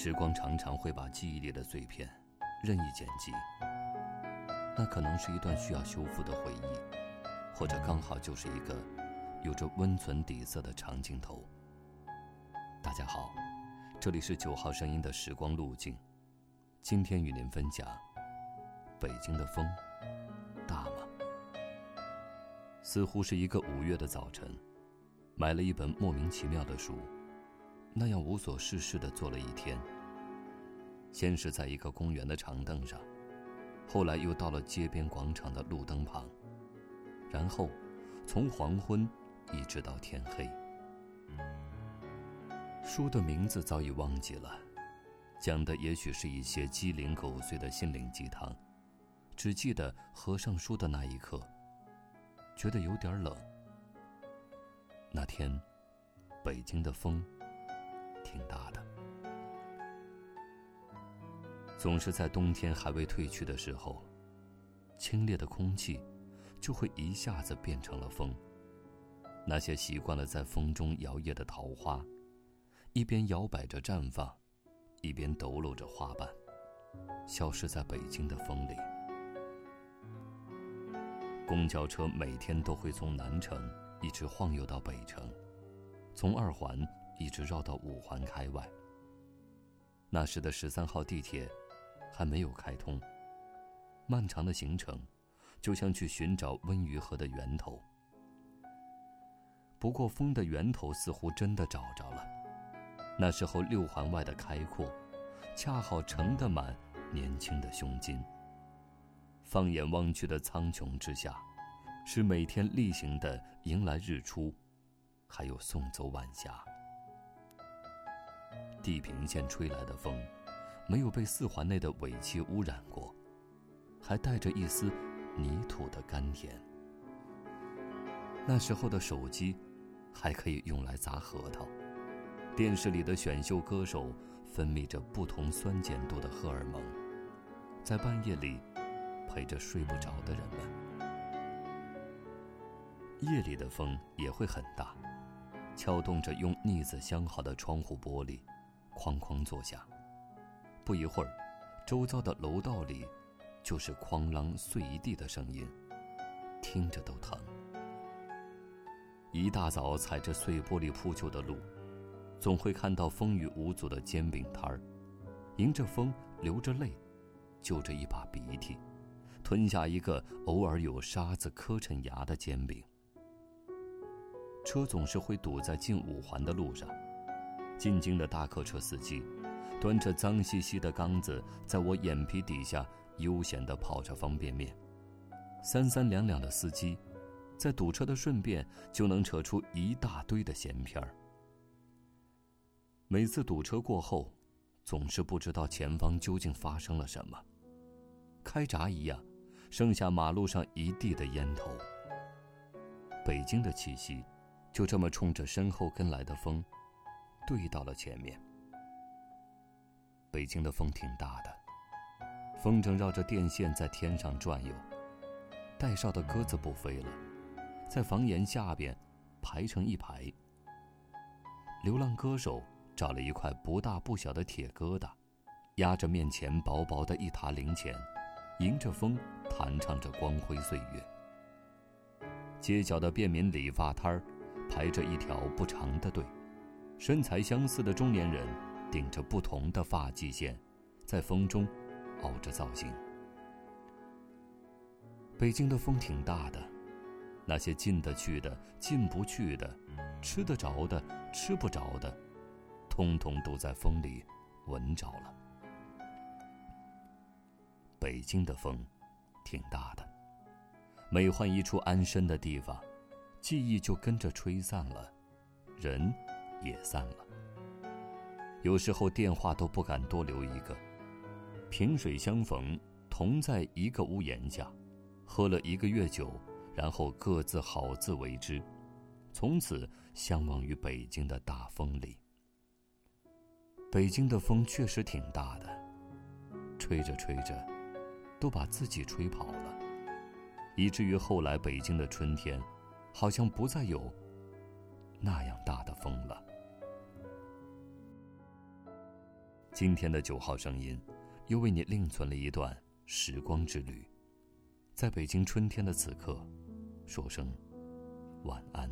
时光常常会把记忆里的碎片任意剪辑，那可能是一段需要修复的回忆，或者刚好就是一个有着温存底色的长镜头。大家好，这里是九号声音的时光路径，今天与您分享：北京的风大吗？似乎是一个五月的早晨，买了一本莫名其妙的书。那样无所事事的坐了一天。先是在一个公园的长凳上，后来又到了街边广场的路灯旁，然后从黄昏一直到天黑。书的名字早已忘记了，讲的也许是一些鸡零狗碎的心灵鸡汤，只记得合上书的那一刻，觉得有点冷。那天，北京的风。挺大的，总是在冬天还未褪去的时候，清冽的空气就会一下子变成了风。那些习惯了在风中摇曳的桃花，一边摇摆着绽放，一边抖搂着花瓣，消失在北京的风里。公交车每天都会从南城一直晃悠到北城，从二环。一直绕到五环开外。那时的十三号地铁还没有开通，漫长的行程就像去寻找温榆河的源头。不过，风的源头似乎真的找着了。那时候，六环外的开阔，恰好盛得满年轻的胸襟。放眼望去的苍穹之下，是每天例行的迎来日出，还有送走晚霞。地平线吹来的风，没有被四环内的尾气污染过，还带着一丝泥土的甘甜。那时候的手机，还可以用来砸核桃。电视里的选秀歌手，分泌着不同酸碱度的荷尔蒙，在半夜里，陪着睡不着的人们。夜里的风也会很大，撬动着用腻子镶好的窗户玻璃。哐哐作响，不一会儿，周遭的楼道里就是哐啷碎一地的声音，听着都疼。一大早踩着碎玻璃铺就的路，总会看到风雨无阻的煎饼摊儿，迎着风，流着泪，就着一把鼻涕，吞下一个偶尔有沙子磕碜牙的煎饼。车总是会堵在进五环的路上。进京的大客车司机，端着脏兮兮的缸子，在我眼皮底下悠闲地泡着方便面。三三两两的司机，在堵车的顺便就能扯出一大堆的闲篇儿。每次堵车过后，总是不知道前方究竟发生了什么，开闸一样，剩下马路上一地的烟头。北京的气息，就这么冲着身后跟来的风。对到了前面。北京的风挺大的，风筝绕着电线在天上转悠，带哨的鸽子不飞了，在房檐下边排成一排。流浪歌手找了一块不大不小的铁疙瘩，压着面前薄薄的一沓零钱，迎着风弹唱着光辉岁月。街角的便民理发摊儿排着一条不长的队。身材相似的中年人，顶着不同的发际线，在风中熬着造型。北京的风挺大的，那些进得去的、进不去的，吃得着的、吃不着的，通通都在风里闻着了。北京的风挺大的，每换一处安身的地方，记忆就跟着吹散了，人。也散了。有时候电话都不敢多留一个。萍水相逢，同在一个屋檐下，喝了一个月酒，然后各自好自为之，从此相忘于北京的大风里。北京的风确实挺大的，吹着吹着，都把自己吹跑了，以至于后来北京的春天，好像不再有那样大的风了。今天的九号声音，又为你另存了一段时光之旅。在北京春天的此刻，说声晚安。